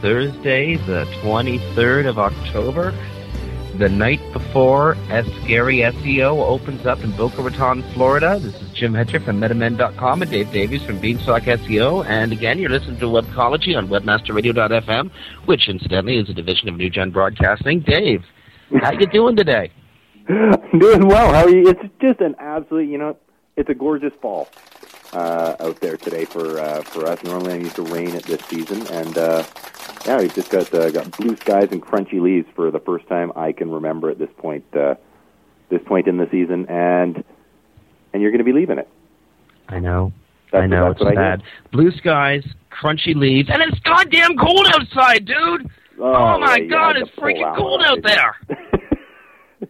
Thursday, the 23rd of October, the night before Scary SEO opens up in Boca Raton, Florida. This is Jim Hedger from MetaMend.com and Dave Davies from Beanstalk SEO. And again, you're listening to Webcology on WebmasterRadio.fm, which incidentally is a division of New Gen Broadcasting. Dave, how you doing today? Doing well. How are you? It's just an absolute, you know, it's a gorgeous fall uh, out there today for uh, for us. Normally, I'm used to rain at this season, and uh, yeah, we've just got uh, got blue skies and crunchy leaves for the first time I can remember at this point uh, this point in the season, and and you're going to be leaving it. I know. That's I know that's it's what I bad. Blue skies, crunchy leaves, and it's goddamn cold outside, dude. Oh, Oh, my yeah, God, it's freaking out cold one, out there.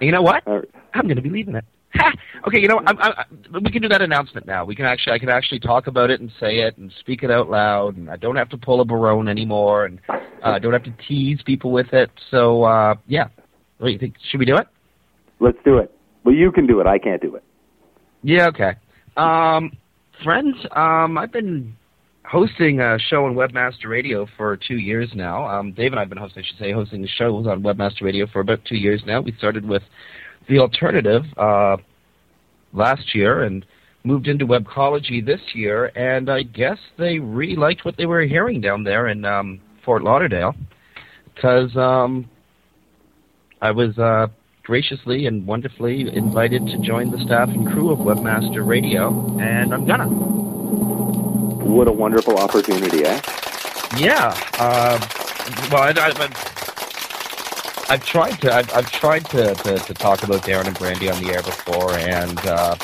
You know what? I'm going to be leaving it. Ha! okay, you know, I, I, I, we can do that announcement now. We can actually, I can actually talk about it and say it and speak it out loud, and I don't have to pull a Barone anymore, and uh, I don't have to tease people with it. So, uh, yeah. What do you think? Should we do it? Let's do it. Well, you can do it. I can't do it. Yeah, okay. Um, friends, um, I've been hosting a show on Webmaster Radio for two years now. Um, Dave and I have been hosting, I should say, hosting shows on Webmaster Radio for about two years now. We started with The Alternative uh, last year and moved into Webcology this year, and I guess they really liked what they were hearing down there in um, Fort Lauderdale because um, I was uh, graciously and wonderfully invited to join the staff and crew of Webmaster Radio, and I'm gonna. What a wonderful opportunity, eh? Yeah. Uh, well, I, I, I've, I've tried to. I've, I've tried to, to, to talk about Darren and Brandy on the air before, and uh,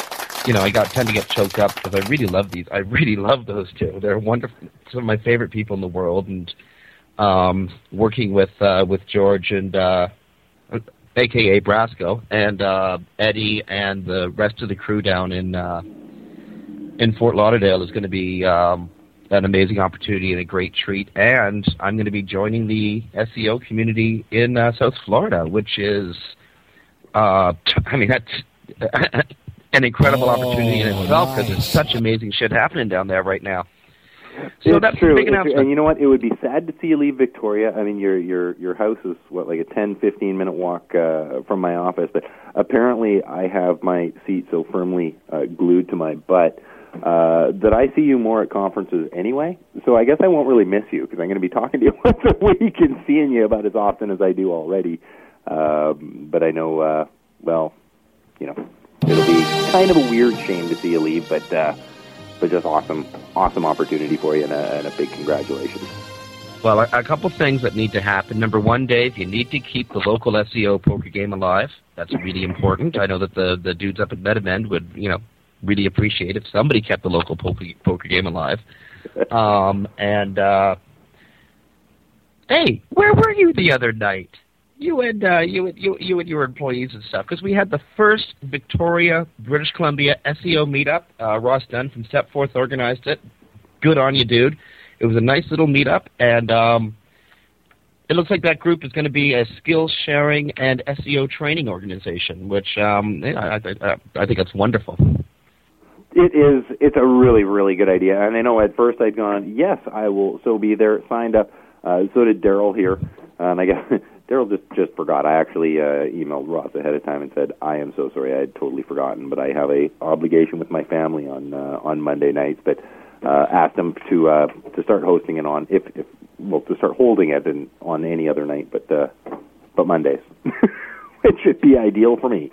you know, I got tend to get choked up because I really love these. I really love those two. They're wonderful. Some of my favorite people in the world, and um, working with uh, with George and uh, AKA Brasco and uh, Eddie and the rest of the crew down in uh, in Fort Lauderdale is going to be um, an amazing opportunity and a great treat. And I'm going to be joining the SEO community in uh, South Florida, which is, uh, I mean, that's an incredible opportunity in itself because there's such amazing shit happening down there right now. So it's that's true. it's true. And you know what? It would be sad to see you leave Victoria. I mean, your your your house is what like a ten fifteen minute walk uh, from my office, but apparently I have my seat so firmly uh, glued to my butt uh, that I see you more at conferences anyway. So I guess I won't really miss you because I'm going to be talking to you once a week and seeing you about as often as I do already. Um, but I know, uh, well, you know, it'll be kind of a weird shame to see you leave, but. Uh, but just awesome, awesome opportunity for you, and a, and a big congratulations. Well, a, a couple things that need to happen. Number one, Dave, you need to keep the local SEO poker game alive. That's really important. I know that the the dudes up at MetaMend would, you know, really appreciate if somebody kept the local poker, poker game alive. um, and uh, hey, where were you the other night? You and uh, you and you, you and your employees and stuff, because we had the first Victoria, British Columbia SEO meetup. Uh, Ross Dunn from Stepforth organized it. Good on you, dude. It was a nice little meetup, and um, it looks like that group is going to be a skills sharing and SEO training organization, which um, I, I, I think that's wonderful. It is. It's a really, really good idea. And I know at first I'd gone, yes, I will so be there, signed up. Uh, so did Daryl here. Uh, and I guess Daryl just just forgot. I actually uh, emailed Ross ahead of time and said, "I am so sorry. I had totally forgotten, but I have a obligation with my family on uh, on Monday nights." But uh, asked him to uh, to start hosting it on if, if well to start holding it and on any other night, but uh, but Mondays, it should be ideal for me.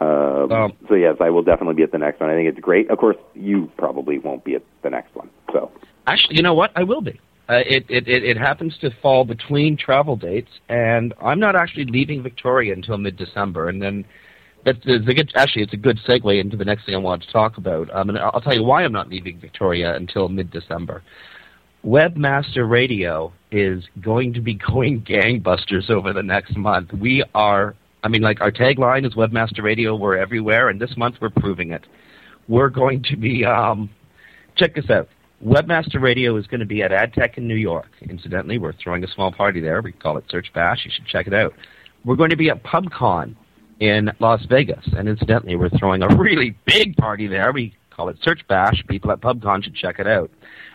Um, um, so yes, I will definitely be at the next one. I think it's great. Of course, you probably won't be at the next one. So actually, you know what? I will be. Uh, it, it, it it happens to fall between travel dates, and I'm not actually leaving Victoria until mid December, and then that's, that's a good, actually it's a good segue into the next thing I want to talk about. Um, and I'll tell you why I'm not leaving Victoria until mid December. Webmaster Radio is going to be going gangbusters over the next month. We are, I mean, like our tagline is Webmaster Radio, we're everywhere, and this month we're proving it. We're going to be, um, check this out. Webmaster Radio is going to be at AdTech in New York. Incidentally, we're throwing a small party there. We call it Search Bash. You should check it out. We're going to be at PubCon in Las Vegas. And incidentally, we're throwing a really big party there. We call it Search Bash. People at PubCon should check it out.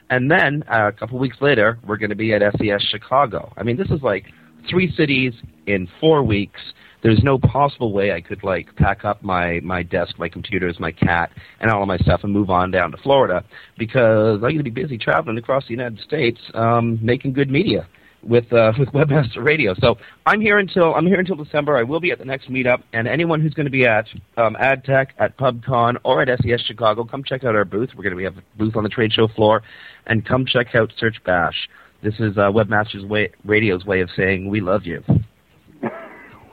And then uh, a couple weeks later, we're going to be at SES Chicago. I mean, this is like three cities in four weeks. There's no possible way I could like pack up my my desk, my computers, my cat, and all of my stuff and move on down to Florida because I'm going to be busy traveling across the United States, um, making good media with uh, with Webmaster Radio. So I'm here until I'm here until December. I will be at the next meetup, and anyone who's going to be at um, AdTech, at PubCon, or at SES Chicago, come check out our booth. We're going to have a booth on the trade show floor, and come check out Search Bash. This is uh, Webmaster's way, Radio's way of saying we love you.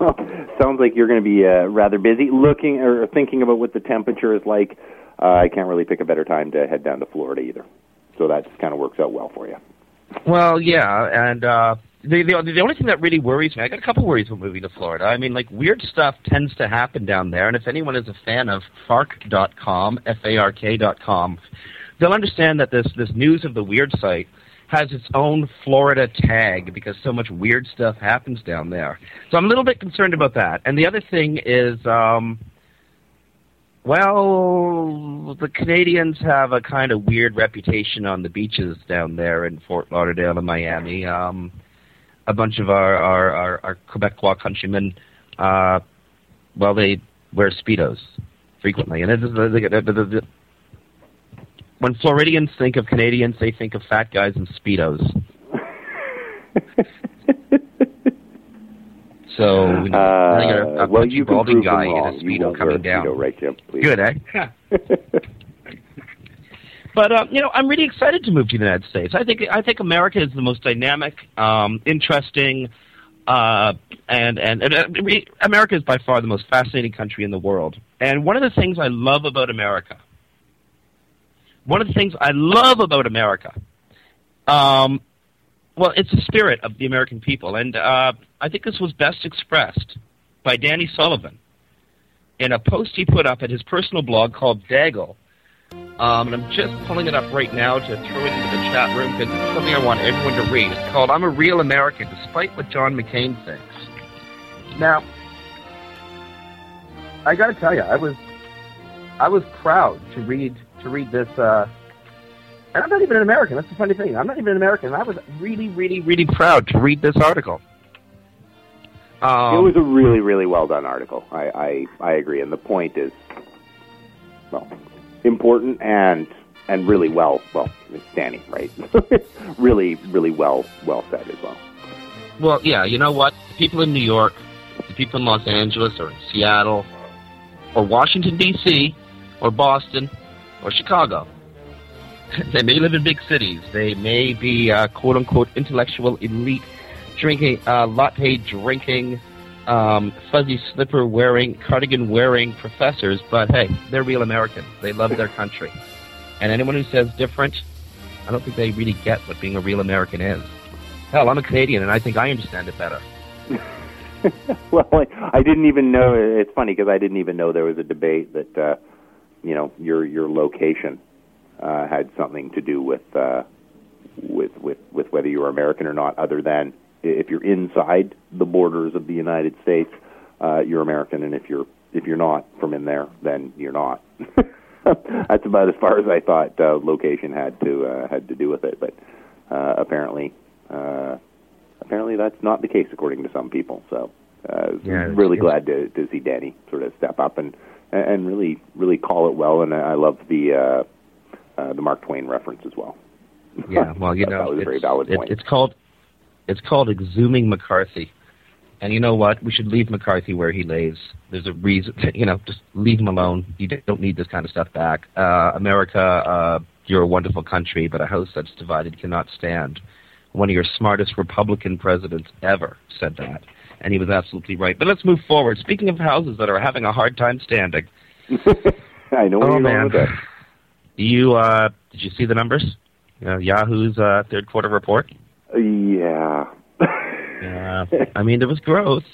sounds like you're going to be uh, rather busy looking or thinking about what the temperature is like. Uh, I can't really pick a better time to head down to Florida either. So that kind of works out well for you. Well, yeah, and uh, the, the the only thing that really worries me, I got a couple worries about moving to Florida. I mean, like weird stuff tends to happen down there, and if anyone is a fan of Fark.com, F-A-R-K.com, they'll understand that this this news of the weird site has its own Florida tag because so much weird stuff happens down there. So I'm a little bit concerned about that. And the other thing is. Um, well, the Canadians have a kind of weird reputation on the beaches down there in Fort Lauderdale and Miami. Um, a bunch of our our, our, our Quebecois countrymen, uh, well, they wear speedos frequently, and it the, the, when Floridians think of Canadians, they think of fat guys and speedos. So you know, uh, I got a, a well, you balding guy in a speedo coming down. Speedo, right, Jim? Please. Good, eh? but uh, you know, I'm really excited to move to the United States. I think I think America is the most dynamic, um, interesting, uh, and and, and uh, America is by far the most fascinating country in the world. And one of the things I love about America, one of the things I love about America, um, well, it's the spirit of the American people, and uh, I think this was best expressed by Danny Sullivan in a post he put up at his personal blog called Daggle. Um, and I'm just pulling it up right now to throw it into the chat room because it's something I want everyone to read. It's called "I'm a Real American," despite what John McCain thinks. Now, I got to tell you, I was I was proud to read to read this. Uh, and I'm not even an American. That's the funny thing. I'm not even an American. I was really, really, really proud to read this article. Um, it was a really, really well done article. I, I, I agree, and the point is, well, important and and really well, well, standing right, really, really well, well said as well. Well, yeah, you know what? The people in New York, the people in Los Angeles, or in Seattle, or Washington D.C., or Boston, or Chicago. they may live in big cities. They may be uh, quote unquote intellectual elite drinking, uh, latte drinking, um, fuzzy slipper wearing, cardigan wearing professors, but hey, they're real Americans. They love their country. And anyone who says different I don't think they really get what being a real American is. Hell, I'm a Canadian, and I think I understand it better. well, I, didn't even know. It's funny because I didn't even know there was a debate that uh, you know your your location uh, had something to do with uh, with with with whether you were American or not. Other than if you're inside the borders of the United States, uh, you're American, and if you're if you're not from in there, then you're not. That's about as far as I thought uh, location had to uh, had to do with it, but uh, apparently. Uh, apparently that's not the case according to some people. So, uh, Yeah, really glad to to see Danny sort of step up and and really really call it well. And I love the uh, uh, the Mark Twain reference as well. Yeah, well, you know, that was a it's, very valid it- point. it's called it's called exhuming McCarthy. And you know what? We should leave McCarthy where he lays. There's a reason, you know, just leave him alone. You don't need this kind of stuff back. Uh, America, uh, you're a wonderful country, but a house that's divided cannot stand. One of your smartest Republican presidents ever said that, and he was absolutely right. But let's move forward. Speaking of houses that are having a hard time standing, I know oh you're going man, with that. you uh, did you see the numbers? Uh, Yahoo's uh, third quarter report. Yeah. Yeah, I mean it was growth,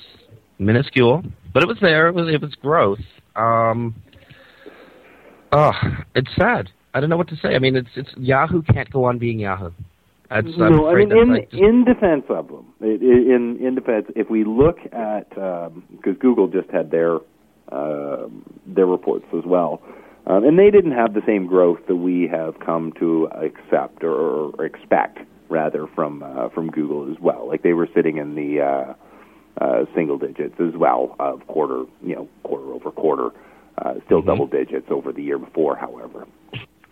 minuscule, but it was there. It was it was growth. Um, oh, it's sad. I don't know what to say. I mean, it's it's Yahoo can't go on being Yahoo. That's, no, I mean in like, in defense of them, in in defense, if we look at because Google just had their uh, their reports as well, um, and they didn't have the same growth that we have come to accept or, or expect rather from uh, from Google as well. Like they were sitting in the uh, uh, single digits as well of quarter, you know, quarter over quarter, uh, still Mhm. double digits over the year before, however.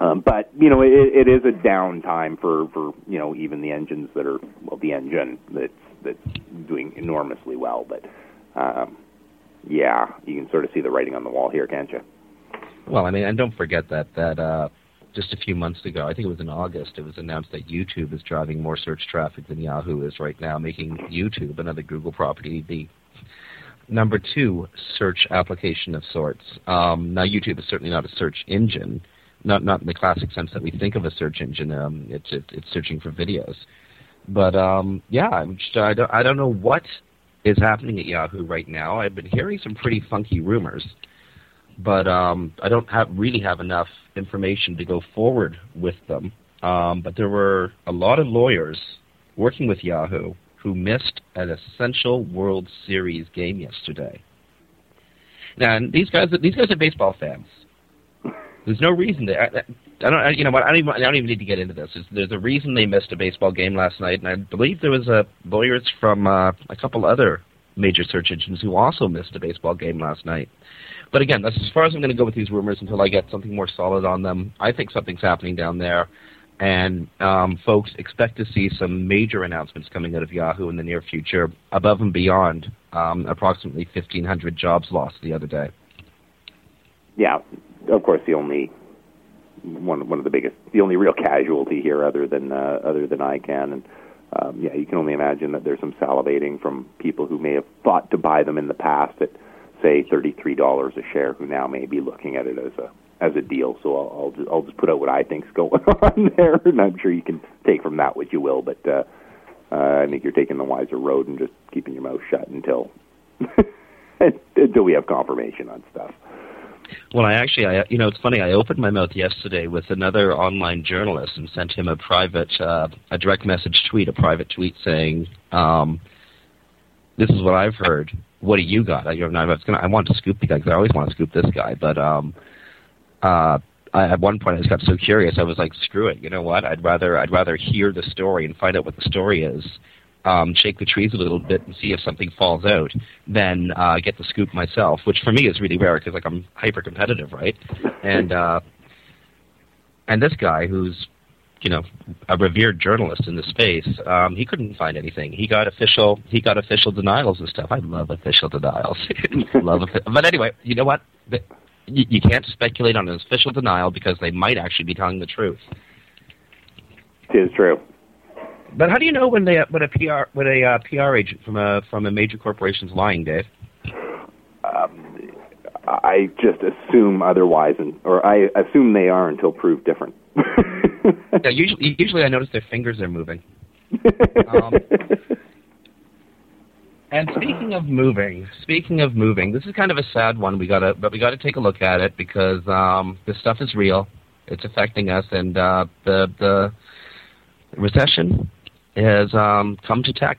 Um, but you know, it, it is a downtime for for you know even the engines that are well, the engine that's that's doing enormously well. But um, yeah, you can sort of see the writing on the wall here, can't you? well, I mean, and don't forget that that uh, just a few months ago, I think it was in August, it was announced that YouTube is driving more search traffic than Yahoo is right now, making YouTube another Google property the number two search application of sorts. Um, now, YouTube is certainly not a search engine, not not in the classic sense that we think of a search engine. Um, it's it, it's searching for videos, but um, yeah, I'm just, I don't I don't know what is happening at Yahoo right now. I've been hearing some pretty funky rumors, but um, I don't have really have enough information to go forward with them. Um, but there were a lot of lawyers working with Yahoo who missed an essential World Series game yesterday. Now, these guys, these guys are baseball fans. There's no reason to. I, I don't. I, you know what? I don't even. I don't even need to get into this. There's, a reason they missed a baseball game last night, and I believe there was uh, lawyers from uh, a couple other major search engines who also missed a baseball game last night. But again, that's as far as I'm going to go with these rumors until I get something more solid on them. I think something's happening down there, and um, folks expect to see some major announcements coming out of Yahoo in the near future, above and beyond um, approximately 1,500 jobs lost the other day. Yeah, of course, the only one one of the biggest, the only real casualty here, other than uh, other than ICANN, and um, yeah, you can only imagine that there's some salivating from people who may have thought to buy them in the past at say thirty three dollars a share, who now may be looking at it as a as a deal. So I'll I'll just, I'll just put out what I think's going on there, and I'm sure you can take from that what you will. But uh, uh, I think you're taking the wiser road and just keeping your mouth shut until until we have confirmation on stuff. Well, I actually, I, you know, it's funny. I opened my mouth yesterday with another online journalist and sent him a private, uh, a direct message tweet, a private tweet saying, um, "This is what I've heard. What do you got?" I, you know, I was gonna, I want to scoop the guy because I always want to scoop this guy, but um, uh, I, at one point I just got so curious. I was like, "Screw it! You know what? I'd rather, I'd rather hear the story and find out what the story is." Um, shake the trees a little bit and see if something falls out, than uh, get the scoop myself, which for me is really rare because like I'm hyper competitive, right? And uh, and this guy who's you know a revered journalist in the space, um, he couldn't find anything. He got official he got official denials and stuff. I love official denials. love. But anyway, you know what? You can't speculate on an official denial because they might actually be telling the truth. It is true. But how do you know when they when a PR when a uh, PR agent from a from a major corporation's lying, Dave? Um, I just assume otherwise, and or I assume they are until proved different. yeah, usually, usually I notice their fingers are moving. Um, and speaking of moving, speaking of moving, this is kind of a sad one. We gotta, but we gotta take a look at it because um, this stuff is real. It's affecting us, and uh, the the recession has um, come to tech.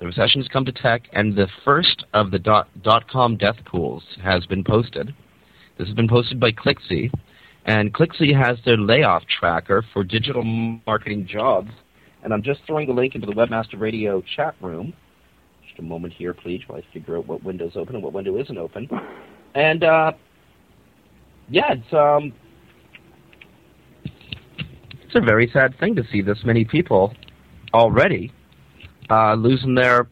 The recession has come to tech, and the first of the dot, dot com death pools has been posted. This has been posted by ClickZ, and ClickZ has their layoff tracker for digital marketing jobs. And I'm just throwing the link into the Webmaster Radio chat room. Just a moment here, please, while I figure out what window's open and what window isn't open. And uh, yeah, it's um, it's a very sad thing to see this many people already uh, losing their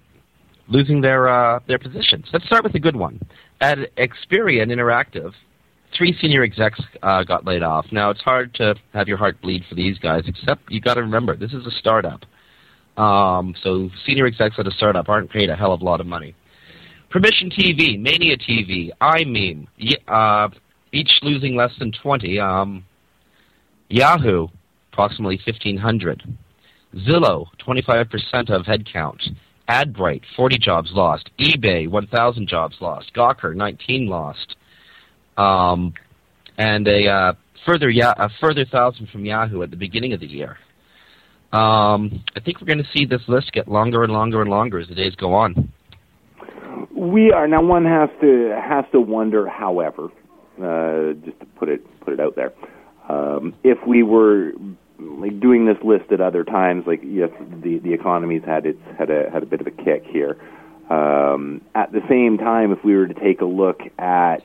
losing their uh, their positions. Let's start with a good one. At Experian Interactive, three senior execs uh, got laid off. Now it's hard to have your heart bleed for these guys, except you got to remember this is a startup. Um, so senior execs at a startup aren't paid a hell of a lot of money. Permission TV, Mania TV, imeem, uh, each losing less than 20. Um, Yahoo, approximately 1,500. Zillow, 25% of headcount. AdBrite, 40 jobs lost. eBay, 1,000 jobs lost. Gawker, 19 lost. Um, and a uh, further a further thousand from Yahoo at the beginning of the year. Um, I think we're going to see this list get longer and longer and longer as the days go on. We are now. One has to has to wonder, however, uh, just to put it put it out there, um, if we were like doing this list at other times, like yes, the the economy's had its had a had a bit of a kick here. Um, at the same time, if we were to take a look at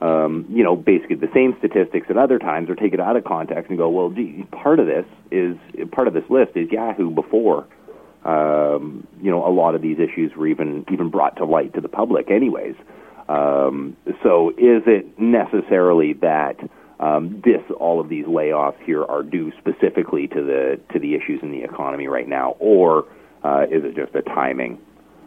um, you know, basically the same statistics at other times, or take it out of context and go, well, gee, part of this is part of this list is Yahoo before, um, you know, a lot of these issues were even even brought to light to the public, anyways. Um, so, is it necessarily that um, this all of these layoffs here are due specifically to the to the issues in the economy right now, or uh, is it just a timing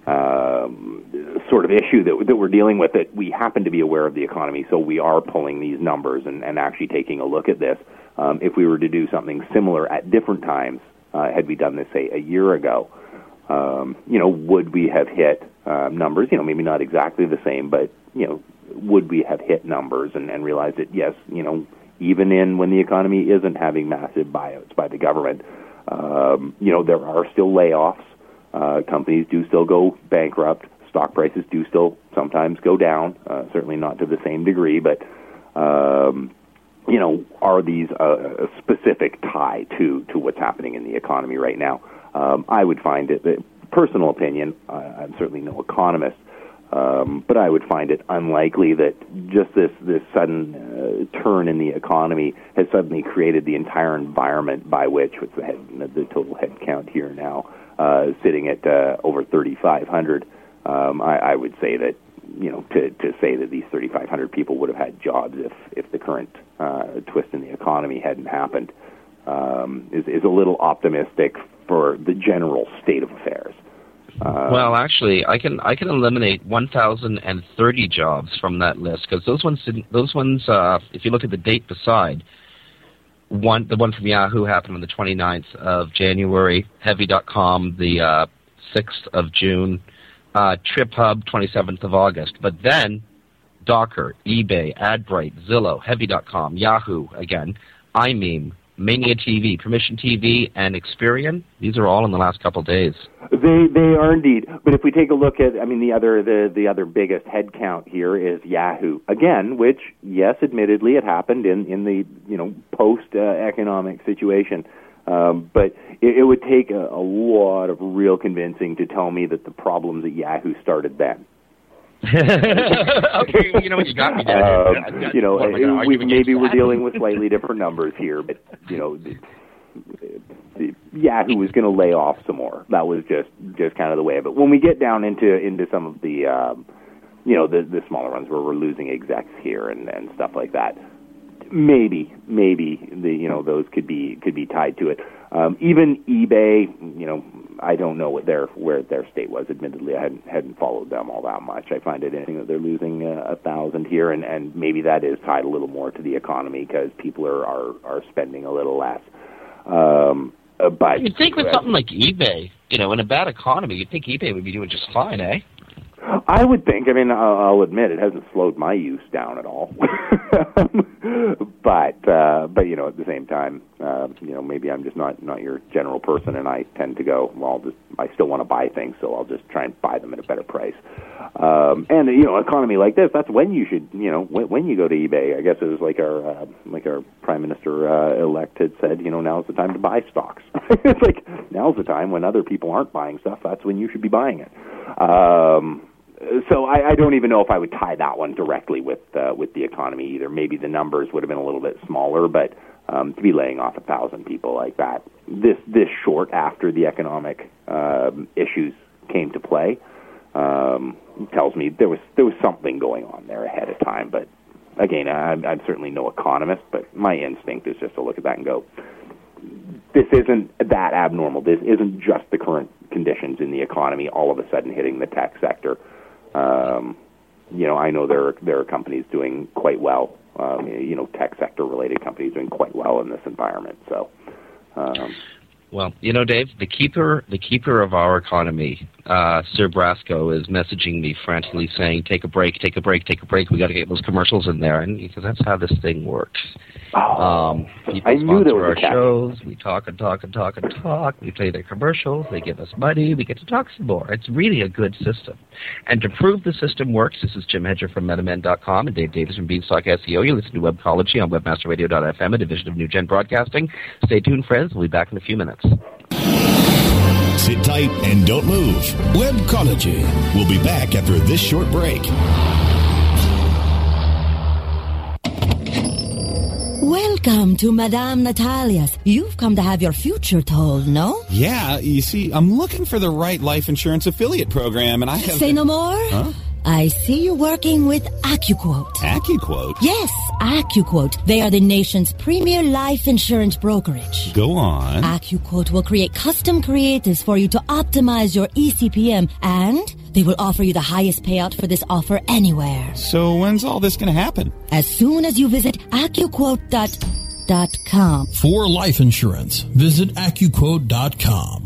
um, sort of issue that, that we're dealing with that we happen to be aware of the economy, so we are pulling these numbers and, and actually taking a look at this. Um, if we were to do something similar at different times, uh, had we done this, say, a year ago, um, you know, would we have hit uh, numbers? You know, maybe not exactly the same, but you know, would we have hit numbers and, and realized that yes, you know, even in when the economy isn't having massive buyouts by the government, um, you know, there are still layoffs. Uh, companies do still go bankrupt. Stock prices do still sometimes go down. Uh, certainly not to the same degree, but um, you know, are these a, a specific tie to to what's happening in the economy right now? Um, I would find it, personal opinion. Uh, I'm certainly no economist, um, but I would find it unlikely that just this this sudden uh, turn in the economy has suddenly created the entire environment by which, what's the, head, the total head count here now, uh, sitting at uh, over 3,500. Um, I, I would say that you know to to say that these 3,500 people would have had jobs if if the current uh, twist in the economy hadn't happened um, is is a little optimistic for the general state of affairs. Uh, well, actually, I can I can eliminate 1,030 jobs from that list because those ones those ones uh, if you look at the date beside one the one from Yahoo happened on the 29th of January. Heavy.com the uh, 6th of June. Uh, TripHub 27th of August. But then Gawker, eBay, AdBrite, Zillow, Heavy.com, Yahoo again, imeem, Mania TV, Permission TV, and Experian. These are all in the last couple of days. They they are indeed. But if we take a look at, I mean, the other the the other biggest head count here is Yahoo again, which yes, admittedly, it happened in in the you know post uh, economic situation. Um, but it, it would take a, a lot of real convincing to tell me that the problems at Yahoo started then. okay, you know what you got me there. Um, you know, we maybe we're dealing with slightly different numbers here, but you know, the, the, Yahoo was going to lay off some more. That was just just kind of the way of it. When we get down into into some of the um, you know the the smaller ones where we're losing execs here and and stuff like that, maybe maybe the you know those could be could be tied to it. Um, even eBay, you know, I don't know what their where their state was. Admittedly, I hadn't hadn't followed them all that much. I find it interesting that they're losing uh, a thousand here, and and maybe that is tied a little more to the economy because people are are are spending a little less. Um, uh, but you'd think with something like eBay, you know, in a bad economy, you'd think eBay would be doing just fine, eh? I would think. I mean, I'll, I'll admit it hasn't slowed my use down at all. but uh, but you know, at the same time, uh, you know, maybe I'm just not not your general person, and I tend to go, well, I'll just I still want to buy things, so I'll just try and buy them at a better price. Um, and you know, economy like this, that's when you should, you know, when, when you go to eBay. I guess it was like our uh, like our prime minister uh, elect had said, you know, now's the time to buy stocks. it's like now's the time when other people aren't buying stuff. That's when you should be buying it. Um, so I, I don't even know if I would tie that one directly with uh, with the economy either. Maybe the numbers would have been a little bit smaller, but um, to be laying off a thousand people like that this this short after the economic um, issues came to play um, tells me there was there was something going on there ahead of time. But again, I'm, I'm certainly no economist, but my instinct is just to look at that and go, this isn't that abnormal. This isn't just the current conditions in the economy all of a sudden hitting the tech sector. Um, you know, I know there are, there are companies doing quite well. Um, you know, tech sector related companies doing quite well in this environment. So, um, well, you know, Dave, the keeper, the keeper of our economy, uh, Sir Brasco, is messaging me frantically saying, "Take a break, take a break, take a break. We got to get those commercials in there," and because that's how this thing works. Oh, um, people I knew there was our shows. We talk and talk and talk and talk. We play their commercials. They give us money. We get to talk some more. It's really a good system. And to prove the system works, this is Jim Hedger from MetaMend.com and Dave Davies from Beanstalk SEO. You listen to Webcology on WebmasterRadio.fm, a division of New Gen Broadcasting. Stay tuned, friends. We'll be back in a few minutes. Sit tight and don't move. Webcology. We'll be back after this short break. Welcome to Madame Natalia's. You've come to have your future told, no? Yeah, you see, I'm looking for the right life insurance affiliate program, and I have. Say no more? Huh? I see you working with AccuQuote. AccuQuote? Yes, AccuQuote. They are the nation's premier life insurance brokerage. Go on. AccuQuote will create custom creatives for you to optimize your ECPM and they will offer you the highest payout for this offer anywhere. So when's all this going to happen? As soon as you visit AccuQuote.com. For life insurance, visit AccuQuote.com.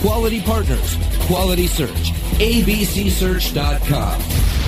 Quality partners, quality search. ABCSearch.com.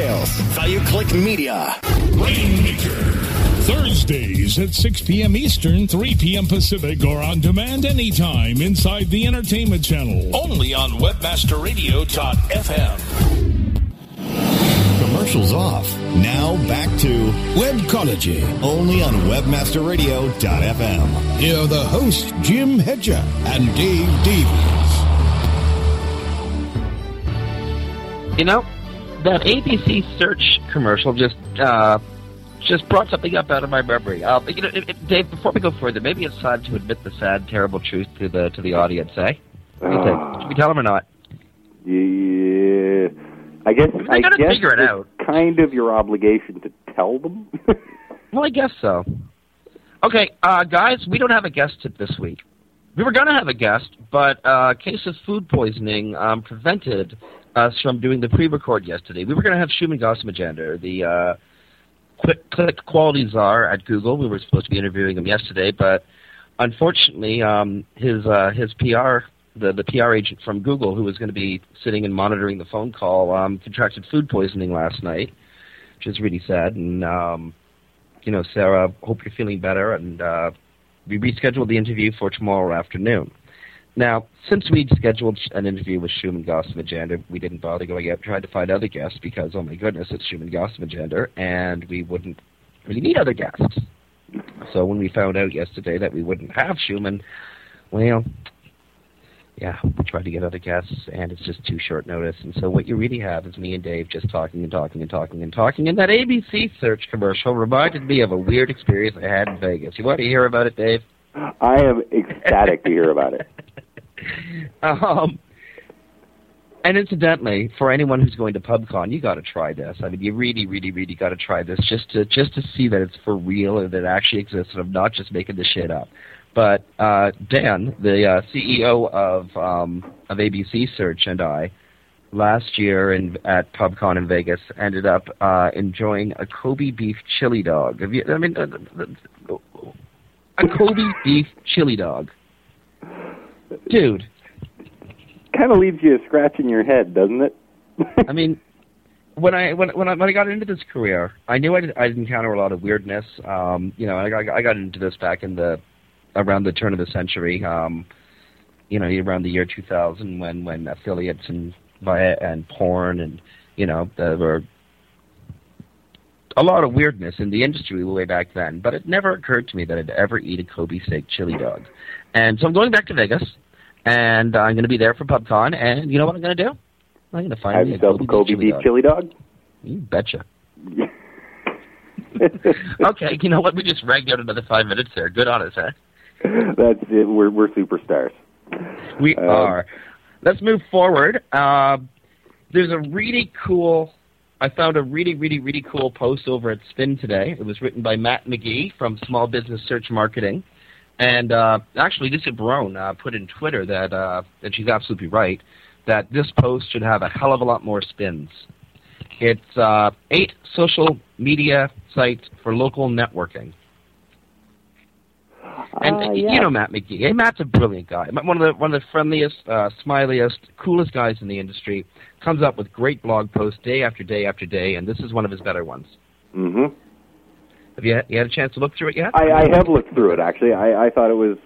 Value Click Media. Rainmaker. Thursdays at 6 p.m. Eastern, 3 p.m. Pacific, or on demand anytime inside the Entertainment Channel. Only on WebmasterRadio.fm. commercials off. Now back to Webcology. only on WebmasterRadio.fm. Here are the hosts, Jim Hedger and Dave Davies. You know, that ABC search commercial just uh, just brought something up out of my memory. Uh, you know, it, it- Dave, before we go further, maybe it's time to admit the sad, terrible truth to the to the audience. Eh? What do you think? Should we tell them or not? Yeah, I guess I guess figure it out. kind of your obligation to tell them. Well, I guess so. Okay, uh, guys, we don't have a guest this week. We were going to have a guest, but uh, a case of food poisoning um, prevented us from doing the pre-record yesterday. We were going to have Shuman Ghosemajumder, the uh, quick click quality czar at Google. We were supposed to be interviewing him yesterday, but unfortunately, um, his uh, his PR, the the PR agent from Google, who was going to be sitting and monitoring the phone call, um, contracted food poisoning last night, which is really sad. And um, you know, Sarah, hope you're feeling better. And uh, we rescheduled the interview for tomorrow afternoon. Now, since we'd scheduled an interview with Shuman Ghosemajumder, we didn't bother going out trying to find other guests because, oh my goodness, it's Shuman Ghosemajumder, and we wouldn't really need other guests. So when we found out yesterday that we wouldn't have Shuman, well, yeah, we tried to get other guests, and it's just too short notice. And so what you really have is me and Dave just talking and talking and talking and talking. And that ABC search commercial reminded me of a weird experience I had in Vegas. You want to hear about it, Dave? I am ecstatic to hear about it. Um, and incidentally, for anyone who's going to PubCon, you got to try this. I mean, you really, really, really got to try this just to just to see that it's for real and that it actually exists, and I'm not just making this shit up. But uh, Dan, the uh, CEO of um, of ABC Search, and I, last year in, at PubCon in Vegas, ended up uh, enjoying a Kobe beef chili dog. You? I mean, uh, uh, a Kobe beef chili dog, dude. Kind of leaves you scratching your head, doesn't it? I mean, when I when when I, when I got into this career, I knew I'd, I'd encounter a lot of weirdness. Um, you know, I got, I got into this back in the around the turn of the century. Um, you know, around the year 2000, when when affiliates and via and porn and you know there were a lot of weirdness in the industry way back then. But it never occurred to me that I'd ever eat a Kobe steak chili dog. And so I'm going back to Vegas, and I'm going to be there for PubCon. And you know what I'm going to do? I'm going to find Have me a yourself Kobe, a Kobe beef chili dog? You betcha. okay, you know what? We just ragged out another five minutes there. Good on us, huh? That's it. We're we're superstars. We Um, are. Let's move forward. Uh, there's a really cool. I found a really, really, really cool post over at Sphinn today. It was written by Matt McGee from Small Business Search Marketing, and uh, actually, Lisa Barone uh, put in Twitter that, uh, and she's absolutely right, that this post should have a hell of a lot more sphinns. It's uh, eight social media sites for local networking. And uh, yeah. you know Matt McGee. Hey, Matt's a brilliant guy. One of the one of the friendliest, uh, smiliest, coolest guys in the industry. Comes up with great blog posts day after day after day, and this is one of his better ones. hmm Have you, you had a chance to look through it yet? I, I have looked through it actually. I, I thought it was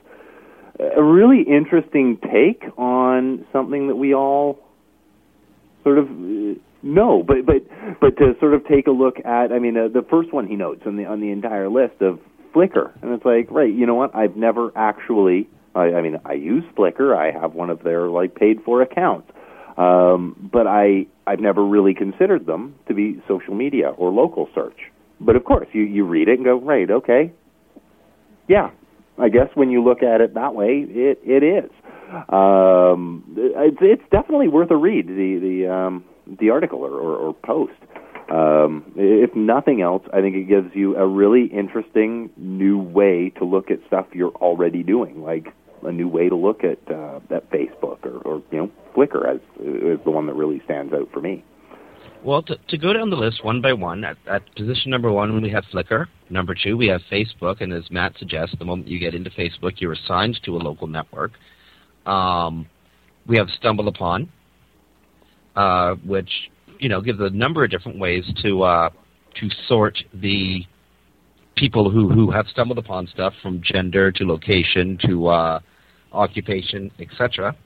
a really interesting take on something that we all sort of uh, know, but but but to sort of take a look at. I mean, uh, the first one he notes on the on the entire list of Flickr, and it's like, right, you know what? I've never actually. I, I mean, I use Flickr. I have one of their like paid for accounts, um, but I I've never really considered them to be social media or local search. But of course, you you read it and go, right, okay, yeah, I guess when you look at it that way, it it is. Um, it's it's definitely worth a read. The the um, the article or, or, or post. Um, if nothing else, I think it gives you a really interesting new way to look at stuff you're already doing, like a new way to look at uh, at Facebook or, or you know Flickr as is the one that really stands out for me. Well, to, to go down the list one by one, at, at position number one, we have Flickr. Number two, we have Facebook, and as Matt suggests, the moment you get into Facebook, you're assigned to a local network. Um, we have Stumble Upon, uh, which you know gives a number of different ways to uh, to sort the people who, who have stumbled upon stuff from gender to location to uh, occupation, etc.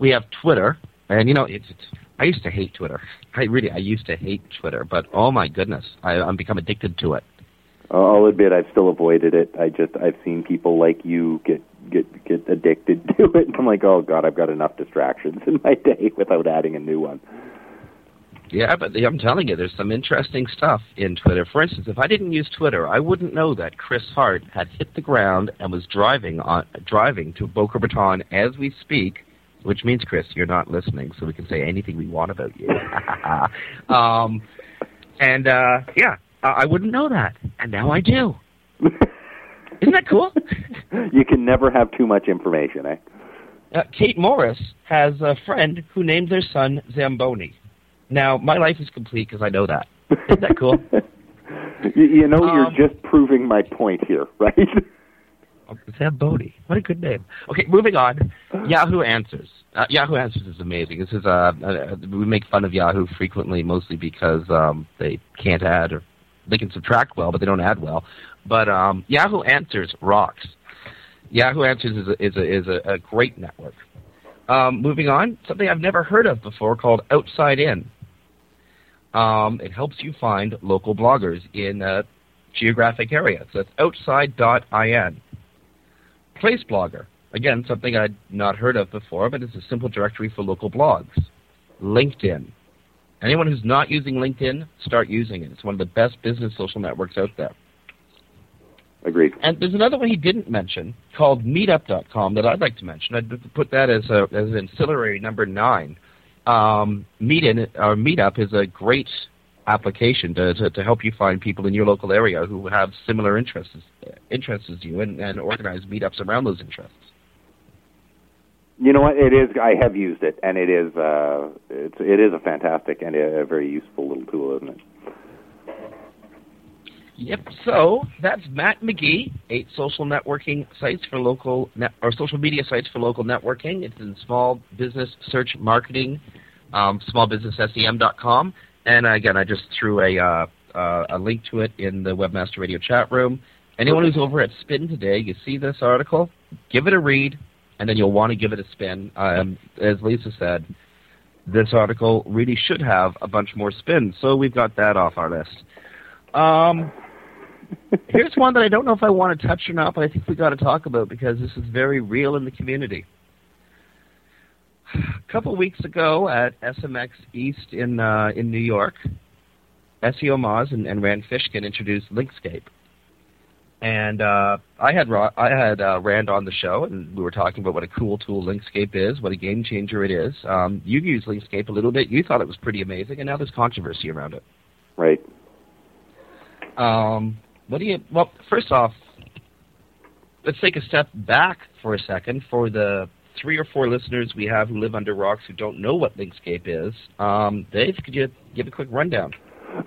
We have Twitter, and you know it's, it's I used to hate Twitter. I really, I used to hate Twitter, but oh my goodness, I, I'm become addicted to it. I'll admit I've still avoided it. I just I've seen people like you get get get addicted to it. And I'm like, oh god, I've got enough distractions in my day without adding a new one. Yeah, but I'm telling you, there's some interesting stuff in Twitter. For instance, if I didn't use Twitter, I wouldn't know that Chris Hart had hit the ground and was driving on driving to Boca Raton as we speak. Which means, Chris, you're not listening, so we can say anything we want about you. um, and uh, yeah, I wouldn't know that, and now I do. Isn't that cool? you can never have too much information, eh? Uh, Kate Morris has a friend who named their son Zamboni. Now, my life is complete because I know that. Isn't that cool? you, you know, Um, you're just proving my point here, right? Zamboni. What a good name. Okay, moving on. Yahoo Answers. Uh, Yahoo Answers is amazing. This is uh, uh, we make fun of Yahoo frequently, mostly because um, they can't add or they can subtract well, but they don't add well. But um, Yahoo Answers rocks. Yahoo Answers is a, is a, is a, a great network. Um, moving on, something I've never heard of before called Outside In. Um, it helps you find local bloggers in a geographic area. So it's outside.in. Placeblogger. Again, something I'd not heard of before, but it's a simple directory for local blogs. LinkedIn. Anyone who's not using LinkedIn, start using it. It's one of the best business social networks out there. Agreed. And there's another one he didn't mention called Meetup.com that I'd like to mention. I'd put that as a as an ancillary number nine. Um, Meetin or Meetup is a great application to, to, to help you find people in your local area who have similar interests interests as you and, and organize meetups around those interests. You know what? It is. I have used it, and it is. Uh, it's it is a fantastic and a very useful little tool, isn't it? Yep. So that's Matt McGee, eight social networking sites for local or social media sites for local networking. It's in small business search marketing, um. And again, I just threw a uh, uh, a link to it in the Webmaster Radio chat room. Anyone who's over at Sphinn today, you see this article, give it a read, and then you'll want to give it a spin. Um, as Lisa said, this article really should have a bunch more sphinns, so we've got that off our list. Um, here's one that I don't know if I want to touch or not, but I think we got to talk about because this is very real in the community. A couple weeks ago at SMX East in uh, in New York, SEOmoz and, and Rand Fishkin introduced Linkscape, and uh, I had Ra- I had uh, Rand on the show, and we were talking about what a cool tool Linkscape is, what a game changer it is. Um, you've used Linkscape a little bit. You thought it was pretty amazing, and now there's controversy around it. Right. Um, what do you? Well, first off, let's take a step back for a second for the three or four listeners we have who live under rocks who don't know what Linkscape is. Um, Dave, could you give a quick rundown?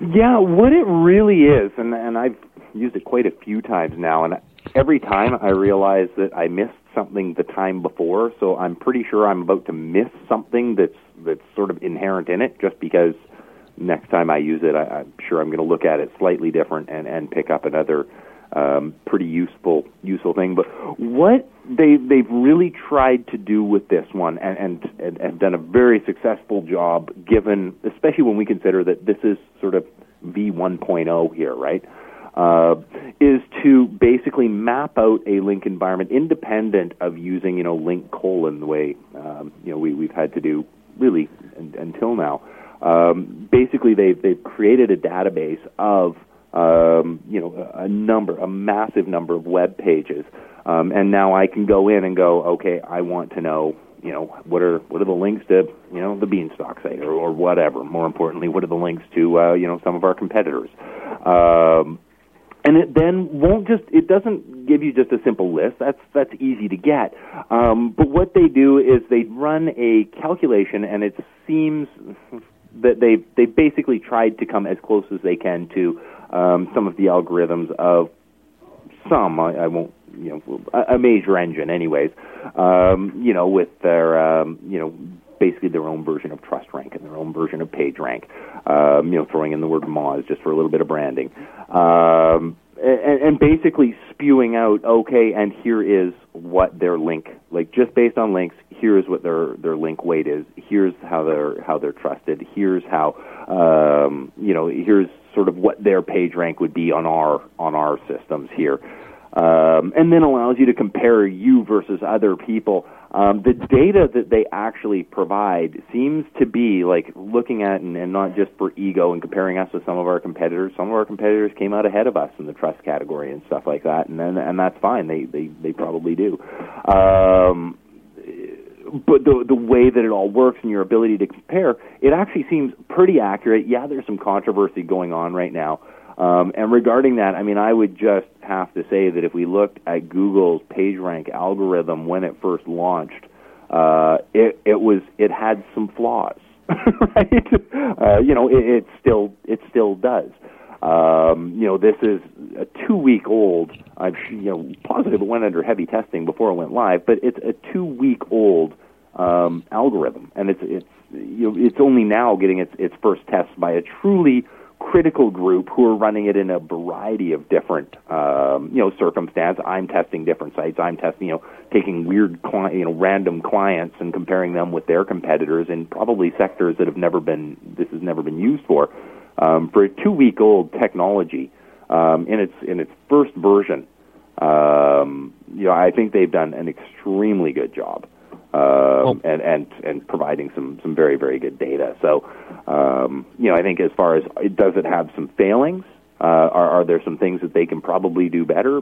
Yeah, what it really is, and and I've used it quite a few times now, and every time I realize that I missed something the time before, so I'm pretty sure I'm about to miss something that's that's sort of inherent in it, just because next time I use it, I, I'm sure I'm going to look at it slightly different and and pick up another um, pretty useful useful thing. But what they they've really tried to do with this one, and, and and have done a very successful job, given especially when we consider that this is sort of V 1.0 here, right? Uh, is to basically map out a link environment independent of using you know link colon the way um, you know we we've had to do really un- until now. Um, basically, they've they've created a database of um, you know a number, a massive number of web pages, um, and now I can go in and go, okay, I want to know, you know, what are what are the links to, you know, the Beanstalk site or, or whatever. More importantly, what are the links to, uh, you know, some of our competitors. Um, and it then won't just it doesn't give you just a simple list that's that's easy to get um, but what they do is they run a calculation and it seems that they they basically tried to come as close as they can to um, some of the algorithms of some I, I won't you know a, major engine anyways um, you know with their um, you know basically their own version of Trust Rank and their own version of PageRank. Um, you know, throwing in the word Moz just for a little bit of branding. Um, and, and basically spewing out, okay, and here is what their link, like just based on links, here's what their their link weight is. Here's how they're how they're trusted. Here's how, um, you know, here's sort of what their page rank would be on our on our systems here. Um, and then allows you to compare you versus other people. Um, the data that they actually provide seems to be like looking at, and, and not just for ego and comparing us with some of our competitors. Some of our competitors came out ahead of us in the trust category and stuff like that, and then and that's fine. They they they probably do. Um, but the the way that it all works and your ability to compare, it actually seems pretty accurate. Yeah, there's some controversy going on right now. Um, and regarding that, I mean, I would just have to say that if we looked at Google's PageRank algorithm when it first launched, uh, it it was it had some flaws, right? Uh, you know, it, it still it still does. Um, you know, this is a two week old. I'm you know positive it went under heavy testing before it went live, but it's a two week old um, algorithm, and it's it's you know it's only now getting its its first tests by a truly critical group who are running it in a variety of different um, you know circumstances. I'm testing different sites. I'm testing you know taking weird cli- you know random clients and comparing them with their competitors in probably sectors that have never been this has never been used for um, for a two week old technology um, in its in its first version. Um, you know, I think they've done an extremely good job, um, and and and providing some some very very good data. So, um, you know, I think as far as does it have some failings? Uh, are, are there some things that they can probably do better?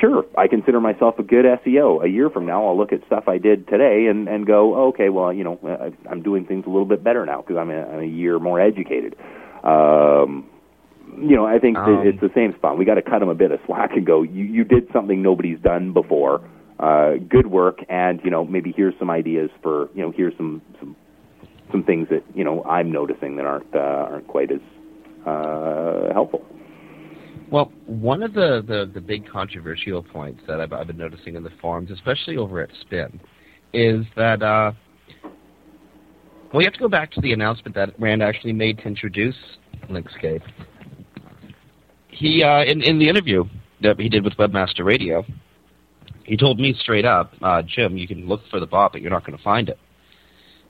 Sure, I consider myself a good SEO. A year from now, I'll look at stuff I did today and and go, okay, well, you know, I, I'm doing things a little bit better now because I'm a, I'm a year more educated. Um, you know, I think Um, it's the same spot. We got to cut them a bit of slack and go. You you did something nobody's done before. Uh, good work, and you know maybe here's some ideas for you know here's some some some things that you know I'm noticing that aren't uh, aren't quite as uh, helpful. Well, one of the, the, the big controversial points that I've, I've been noticing in the forums, especially over at Sphinn, is that uh, well, you have to go back to the announcement that Rand actually made to introduce Linkscape. He uh, in in the interview that he did with Webmaster Radio, he told me straight up, uh, Jim, you can look for the bot, but you're not going to find it.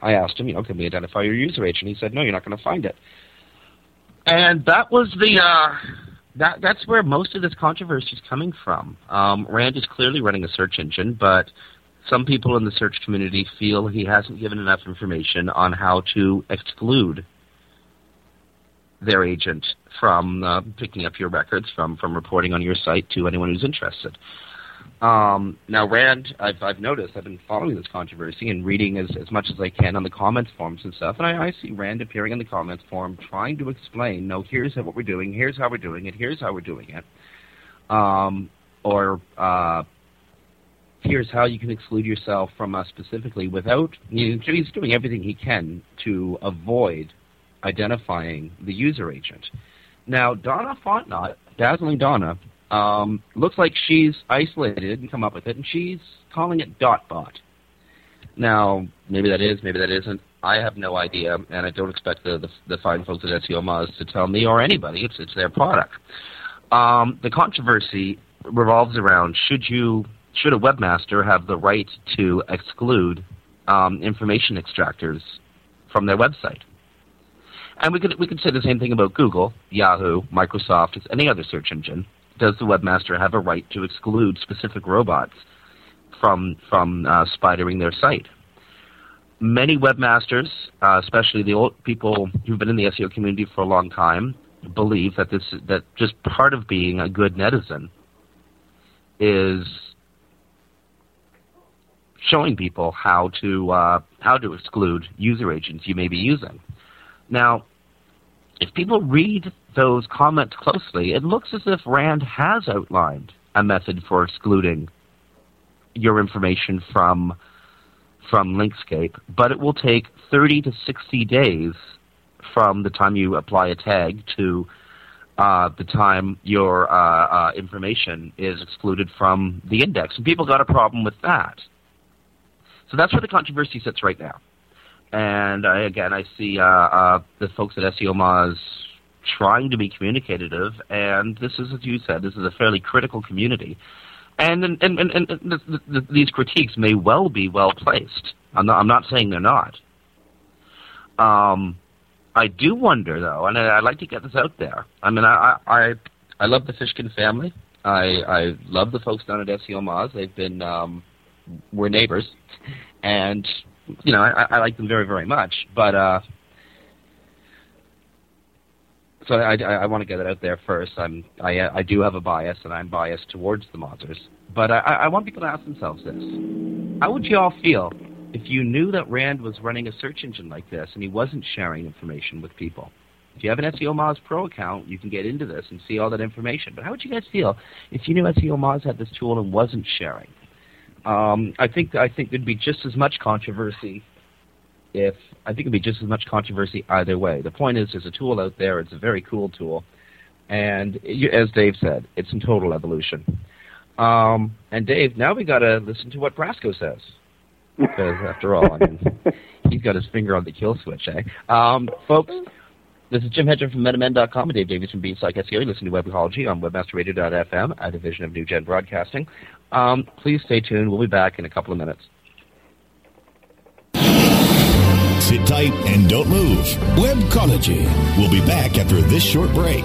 I asked him, you know, can we identify your user agent? He said, no, you're not going to find it. And that was the uh, that that's where most of this controversy is coming from. Um, Rand is clearly running a search engine, but some people in the search community feel he hasn't given enough information on how to exclude their agent from uh, picking up your records, from from reporting on your site to anyone who's interested. Um, now, Rand, I've, I've noticed, I've been following this controversy and reading as, as much as I can on the comments forums and stuff, and I, I see Rand appearing in the comments forum trying to explain, no, here's what we're doing, here's how we're doing it, here's how we're doing it. Um, or uh, here's how you can exclude yourself from us specifically without, you know, he's doing everything he can to avoid identifying the user agent. Now, Donna Fontenot, Dazzling Donna, um, looks like she's isolated and come up with it, and she's calling it DotBot. Now, maybe that is, maybe that isn't. I have no idea, and I don't expect the the, the fine folks at SEOmoz to tell me or anybody. It's it's their product. Um, the controversy revolves around should you should a webmaster have the right to exclude um, information extractors from their website? And we could we could say the same thing about Google, Yahoo, Microsoft, any other search engine. Does the webmaster have a right to exclude specific robots from from uh, spidering their site? Many webmasters, uh, especially the old people who've been in the SEO community for a long time, believe that this that just part of being a good netizen is showing people how to uh, how to exclude user agents you may be using. Now, if people read those comments closely, it looks as if Rand has outlined a method for excluding your information from from Linkscape, but it will take 30 to 60 days from the time you apply a tag to uh, the time your uh, uh, information is excluded from the index. And people got a problem with that. So that's where the controversy sits right now. And I, again, I see uh, uh, the folks at SEOmoz trying to be communicative, and this is, as you said, this is a fairly critical community. And and and, and, and the, the, the, these critiques may well be well placed. I'm not, I'm not saying they're not. Um, I do wonder though, and I, I'd like to get this out there. I mean, I I I love the Fishkin family. I I love the folks down at SEOmoz. They've been um, we're neighbors, and you know I, I like them very very much. But uh, so I, I, I want to get it out there first. I'm I I do have a bias, and I'm biased towards the Mozers. But I, I want people to ask themselves this: How would you all feel if you knew that Rand was running a search engine like this and he wasn't sharing information with people? If you have an SEOmoz Pro account, you can get into this and see all that information. But how would you guys feel if you knew SEOmoz had this tool and wasn't sharing? Um, I think I think there'd be just as much controversy if I think it'd be just as much controversy either way. The point is, there's a tool out there. It's a very cool tool, and as Dave said, it's in total evolution. Um, and Dave, now we got to listen to what Brasco says, because after all, I mean, he's got his finger on the kill switch, eh? Um, folks. This is Jim Hedger from MetaMend.com and Dave Davies from Beanstalk SEO. You listen to Webcology on WebmasterRadio.fm, a division of New Gen Broadcasting. Um, please stay tuned. We'll be back in a couple of minutes. Sit tight and don't move. Webcology. We'll be back after this short break.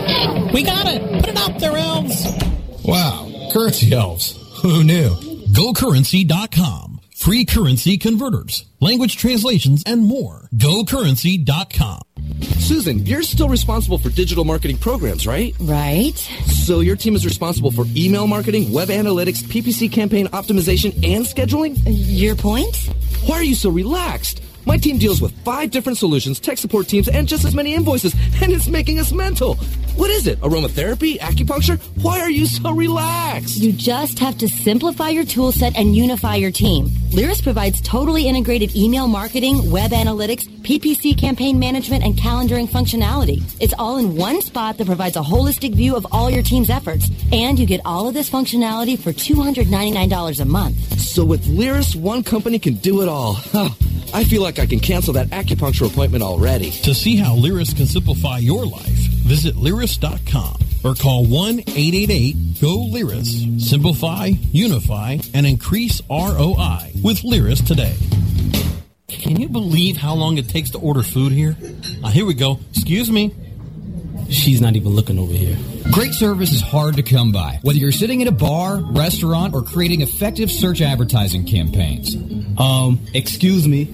We got it. Put it up there, elves. Wow, currency elves. Who knew? GoCurrency.com. Free currency converters, language translations, and more. GoCurrency.com. Susan, you're still responsible for digital marketing programs, right? Right. So your team is responsible for email marketing, web analytics, PPC campaign optimization, and scheduling? Your point? Why are you so relaxed? My team deals with five different solutions, tech support teams, and just as many invoices, and it's making us mental. What is it? Aromatherapy? Acupuncture? Why are you so relaxed? You just have to simplify your tool set and unify your team. Lyris provides totally integrated email marketing, web analytics, PPC campaign management, and calendaring functionality. It's all in one spot that provides a holistic view of all your team's efforts. And you get all of this functionality for $299 a month. So with Lyris, one company can do it all. I feel like I can cancel that acupuncture appointment already. To see how Lyris can simplify your life, visit Lyris.com or call 1-888-GO-LYRIS. Simplify, unify, and increase ROI with Lyris today. Can you believe how long it takes to order food here? Uh, here we go. Excuse me. She's not even looking over here. Great service is hard to come by, whether you're sitting in a bar, restaurant, or creating effective search advertising campaigns. Um, excuse me.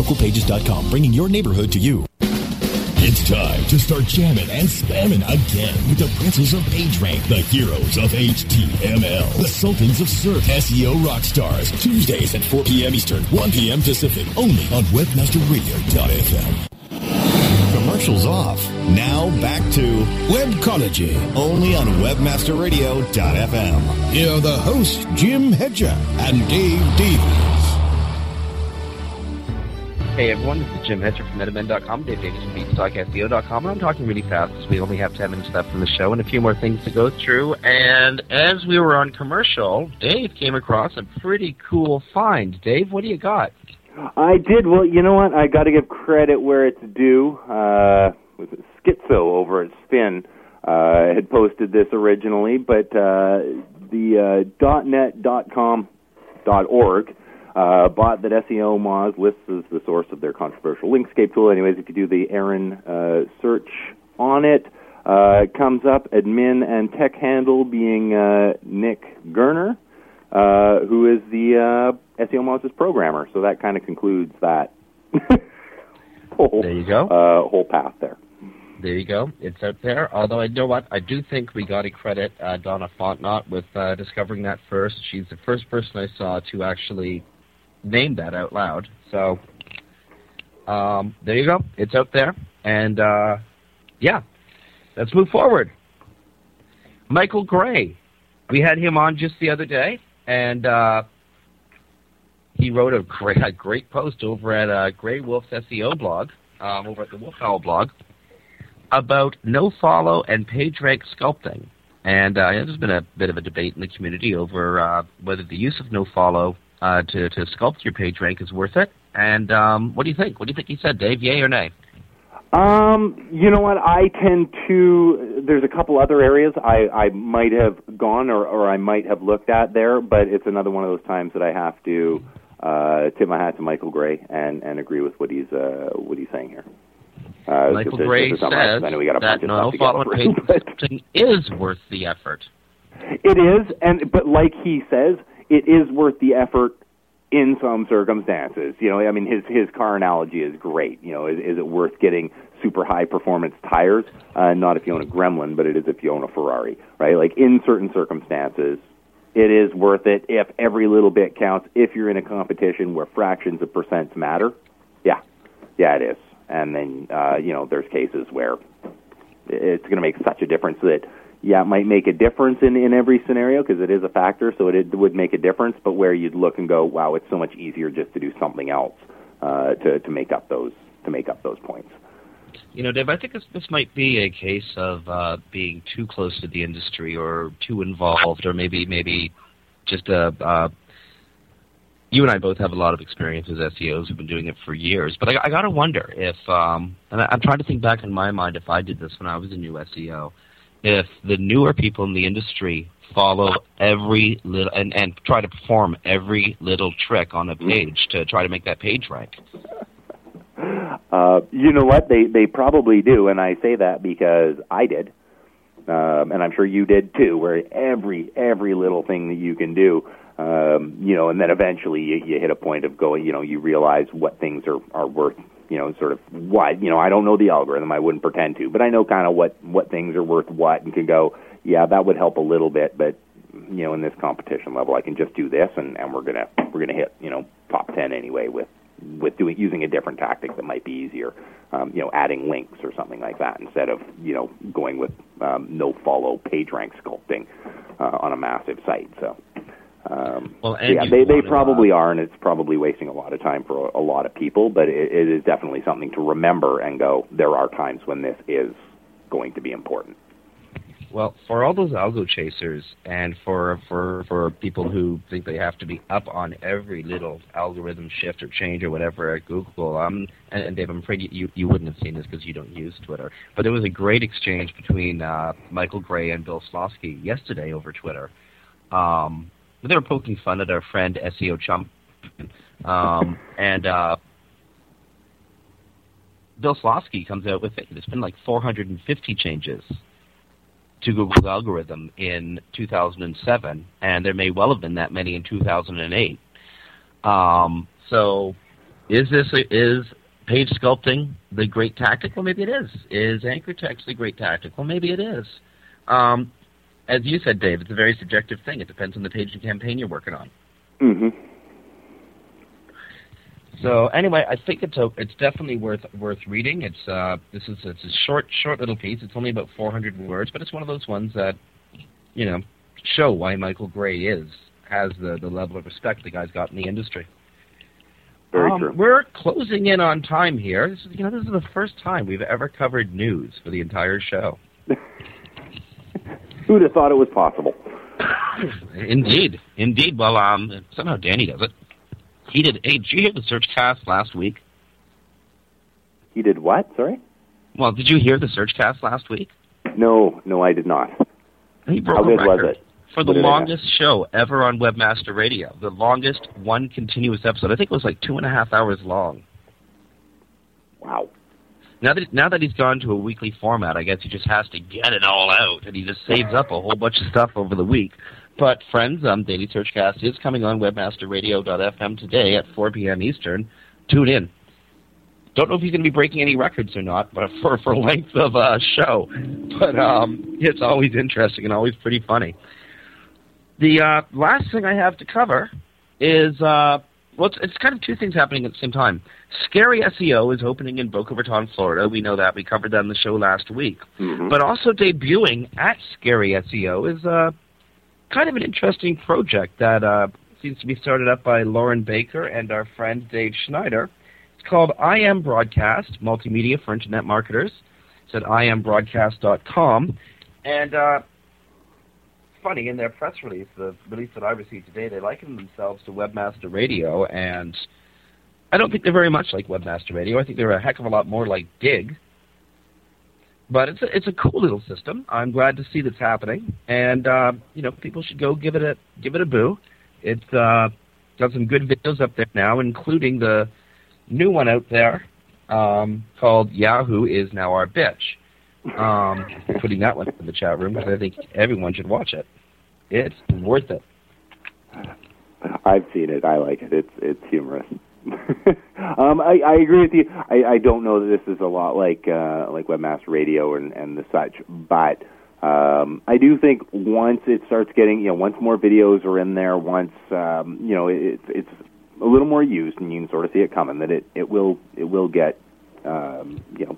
localpages.com, bringing your neighborhood to you. It's time to start jamming and spamming again with the princes of PageRank, the heroes of HTML, the sultans of search, SEO rock stars. Tuesdays at 4 p.m. Eastern, 1 p.m. Pacific, only on WebmasterRadio.fm. Commercials off. Now back to Webcology, only on WebmasterRadio.fm. Here are the hosts, Jim Hedger and Dave Davies. Hey everyone, this is Jim Hedger from MetaMend.com, Dave Davies from BeanstalkSEO.com, and I'm talking really fast because we only have 10 minutes left in the show and a few more things to go through. And as we were on commercial, Dave came across a pretty cool find. Dave, what do you got? I did. Well, you know what? I got to give credit where it's due. Uh, Schizo over at Sphinn uh, had posted this originally, but uh, the uh, .net .com .org uh, bot that SEOmoz lists as the source of their controversial linkscape tool. Anyways, if you do the ARIN uh, search on it, uh, it comes up admin and tech handle being uh, Nick Gerner, uh, who is the uh, SEOmoz's programmer. So that kind of concludes that whole, There you go. uh, whole path there. There you go. It's out there. Although I know what I do think we got to credit uh, Donna Fontenot with uh, discovering that first. She's the first person I saw to actually name that out loud. So um, there you go. It's out there, and uh, yeah, let's move forward. Michael Gray, we had him on just the other day, and uh, he wrote a great, a great post over at uh, Graywolf's SEO blog, um, over at the Wolf-Howl blog about no follow and page rank sculpting. And uh, there's been a bit of a debate in the community over uh, whether the use of no follow uh, to, to sculpt your page rank is worth it. And um, what do you think? What do you think he said, Dave? Yay or nay? Um, you know what? I tend to. There's a couple other areas I I might have gone or or I might have looked at there, but it's another one of those times that I have to uh, tip my hat to Michael Gray and and agree with what he's uh what he's saying here. Uh, Michael to- Gray to says I know we got a that no stuff to follow and through, page but- is worth the effort. It is, and but like he says, it is worth the effort in some circumstances. You know, I mean, his his car analogy is great. You know, is, is it worth getting super high performance tires? Uh, not if you own a Gremlin, but it is if you own a Ferrari, right? Like in certain circumstances, it is worth it if every little bit counts. If you're in a competition where fractions of percents matter, yeah, yeah, it is. And then uh, you know, there's cases where it's going to make such a difference that yeah, it might make a difference in in every scenario because it is a factor, so it, it would make a difference. But where you'd look and go, wow, it's so much easier just to do something else uh, to to make up those to make up those points. You know, Dave, I think this, this might be a case of uh, being too close to the industry or too involved, or maybe maybe just a. Uh, you and I both have a lot of experience as SEOs who've been doing it for years, but I, I got to wonder if, um, and I, I'm trying to think back in my mind if I did this when I was a new SEO, if the newer people in the industry follow every little and, and try to perform every little trick on a page to try to make that page rank. Uh, you know what? They they probably do, and I say that because I did, um, and I'm sure you did too. Where every every little thing that you can do, um, you know, and then eventually you, you hit a point of going, you know, you realize what things are are worth, you know, sort of what, you know, I don't know the algorithm, I wouldn't pretend to, but I know kind of what what things are worth what, and can go, yeah, that would help a little bit, but you know, in this competition level, I can just do this, and and we're gonna we're gonna hit, you know, top ten anyway with with doing using a different tactic that might be easier, um, you know, adding links or something like that instead of you know going with um, no follow page rank sculpting uh, on a massive site. So. Um, Well, and yeah, they they probably are, and it's probably wasting a lot of time for a, a lot of people. But it, it is definitely something to remember and go. There are times when this is going to be important. Well, for all those algo chasers and for for for people who think they have to be up on every little algorithm shift or change or whatever at Google, um, and, and Dave, I'm afraid you you wouldn't have seen this because you don't use Twitter, but there was a great exchange between uh, Michael Gray and Bill Slawski yesterday over Twitter. Um, they were poking fun at our friend SEO Chump, um, and uh, Bill Slawski comes out with it. There's been like 450 changes to Google's algorithm in 2007, and there may well have been that many in 2008. Um, so, is this is page sculpting the great tactic? Well, maybe it is. Is anchor text the great tactic? Well, maybe it is. Um, as you said, Dave, it's a very subjective thing. It depends on the page and campaign you're working on. Mm-hmm. So anyway, I think it's a, it's definitely worth worth reading. It's uh, this is it's a short short little piece. It's only about 400 words, but it's one of those ones that you know show why Michael Gray is has the the level of respect the guy's got in the industry. Very Um, true. We're closing in on time here. This is, you know, this is the first time we've ever covered news for the entire show. Who'd have thought it was possible? Indeed, indeed. Well, um, somehow Danny does it. He did. Hey, did you hear the search cast last week? He did what? Sorry. Well, did you hear the search cast last week? No, no, I did not. He broke How good was it? for the longest show ever on Webmaster Radio. The longest one continuous episode. I think it was like two and a half hours long. Wow. Now that now that he's gone to a weekly format, I guess he just has to get it all out, and he just saves up a whole bunch of stuff over the week. But friends, um, Daily Searchcast is coming on WebmasterRadio.fm today at 4 p.m. Eastern. Tune in. Don't know if he's going to be breaking any records or not, but for for length of uh, show. But um, it's always interesting and always pretty funny. The uh, last thing I have to cover is uh, well, it's, it's kind of two things happening at the same time. Scary SEO is opening in Boca Raton, Florida. We know that. We covered that on the show last week. But also debuting at Scary SEO is uh, kind of an interesting project that uh, seems to be started up by Loren Baker and our friend Dave Schneider. It's called I Am Broadcast, multimedia for internet marketers. It's at iambroadcast.com. And uh, funny, in their press release, the release that I received today, they liken themselves to Webmaster Radio, and I don't think they're very much like Webmaster Radio. I think they're a heck of a lot more like Digg. But it's a, it's a cool little system. I'm glad to see that's happening, and uh, you know people should go give it a give it a boo. It's uh, got some good videos up there now, including the new one out there um, called Yahoo is now our bitch. Um, putting that one in the chat room because I think everyone should watch it. It's worth it. I've seen it. I like it. It's it's humorous. um, I, I agree with you. I, I don't know that this is a lot like uh, like Webmaster Radio and, and the such, but um, I do think once it starts getting, you know, once more videos are in there, once um, you know, it, it's a little more used, and you can sort of see it coming. That it it will it will get, um, you know,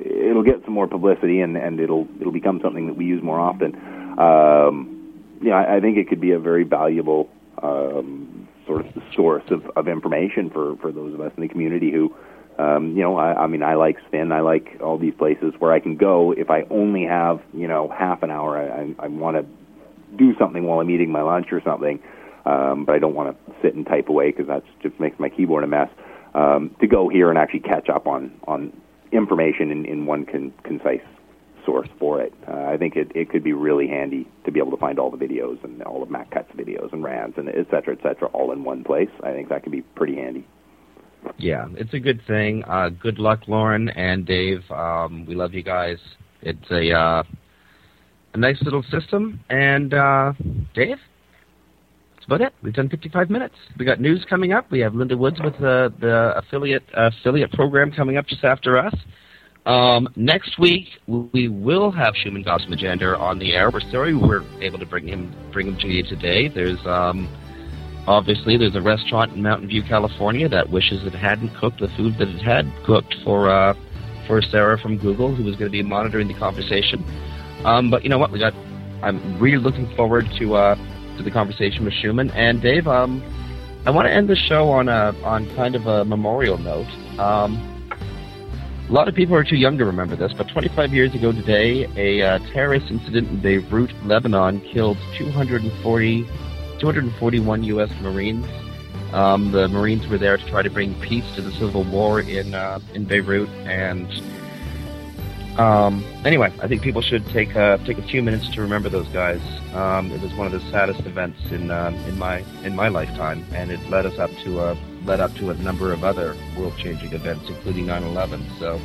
it'll get some more publicity, and and it'll it'll become something that we use more often. Um, yeah, I, I think it could be a very valuable um, sort of source of, of information for, for those of us in the community who, um, you know, I, I mean, I like Sphinn, I like all these places where I can go if I only have, you know, half an hour. I, I, I want to do something while I'm eating my lunch or something, um, but I don't want to sit and type away because that just makes my keyboard a mess. Um, to go here and actually catch up on on information in, in one con- concise source for it. Uh, I think it, it could be really handy to be able to find all the videos and all of Matt Cutts' videos and Rand's and et cetera, et cetera, all in one place. I think that could be pretty handy. Yeah, it's a good thing. Uh, good luck, Loren and Dave. Um, we love you guys. It's a uh, a nice little system. And uh, Dave, about it. We've done 55 minutes. We got news coming up. We have Linda Woods with the the affiliate affiliate program coming up just after us. Um, next week we will have Shuman Ghosemajumder on the air. We're sorry we were able to bring him bring him to you today. There's um, obviously there's a restaurant in Mountain View, California that wishes it hadn't cooked the food that it had cooked for uh, for Sarah from Google, who was going to be monitoring the conversation. Um, but you know what? We got. I'm really looking forward to uh, to the conversation with Shuman and Dave. Um, I want to end the show on a on kind of a memorial note. Um, a lot of people are too young to remember this, but 25 years ago today, a uh, terrorist incident in Beirut, Lebanon, killed 240, 241 U.S. Marines. Um, the Marines were there to try to bring peace to the civil war in uh, in Beirut, and um, anyway, I think people should take uh, take a few minutes to remember those guys. Um, it was one of the saddest events in um, in my in my lifetime, and it led us up to a led up to a number of other world-changing events, including 9/11. So,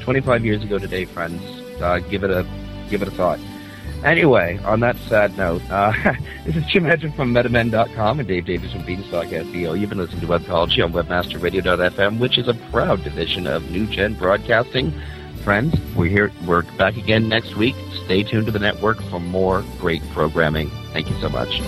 25 years ago today, friends, uh, give it a give it a thought. Anyway, on that sad note, uh, this is Jim Hedger from MetaMend.com and Dave Davies from Beanstalk SEO. You've been listening to Webcology on WebmasterRadio.fm, which is a proud division of New Gen Broadcasting. Friends, we're here. We're back again next week. Stay tuned to the network for more great programming. Thank you so much.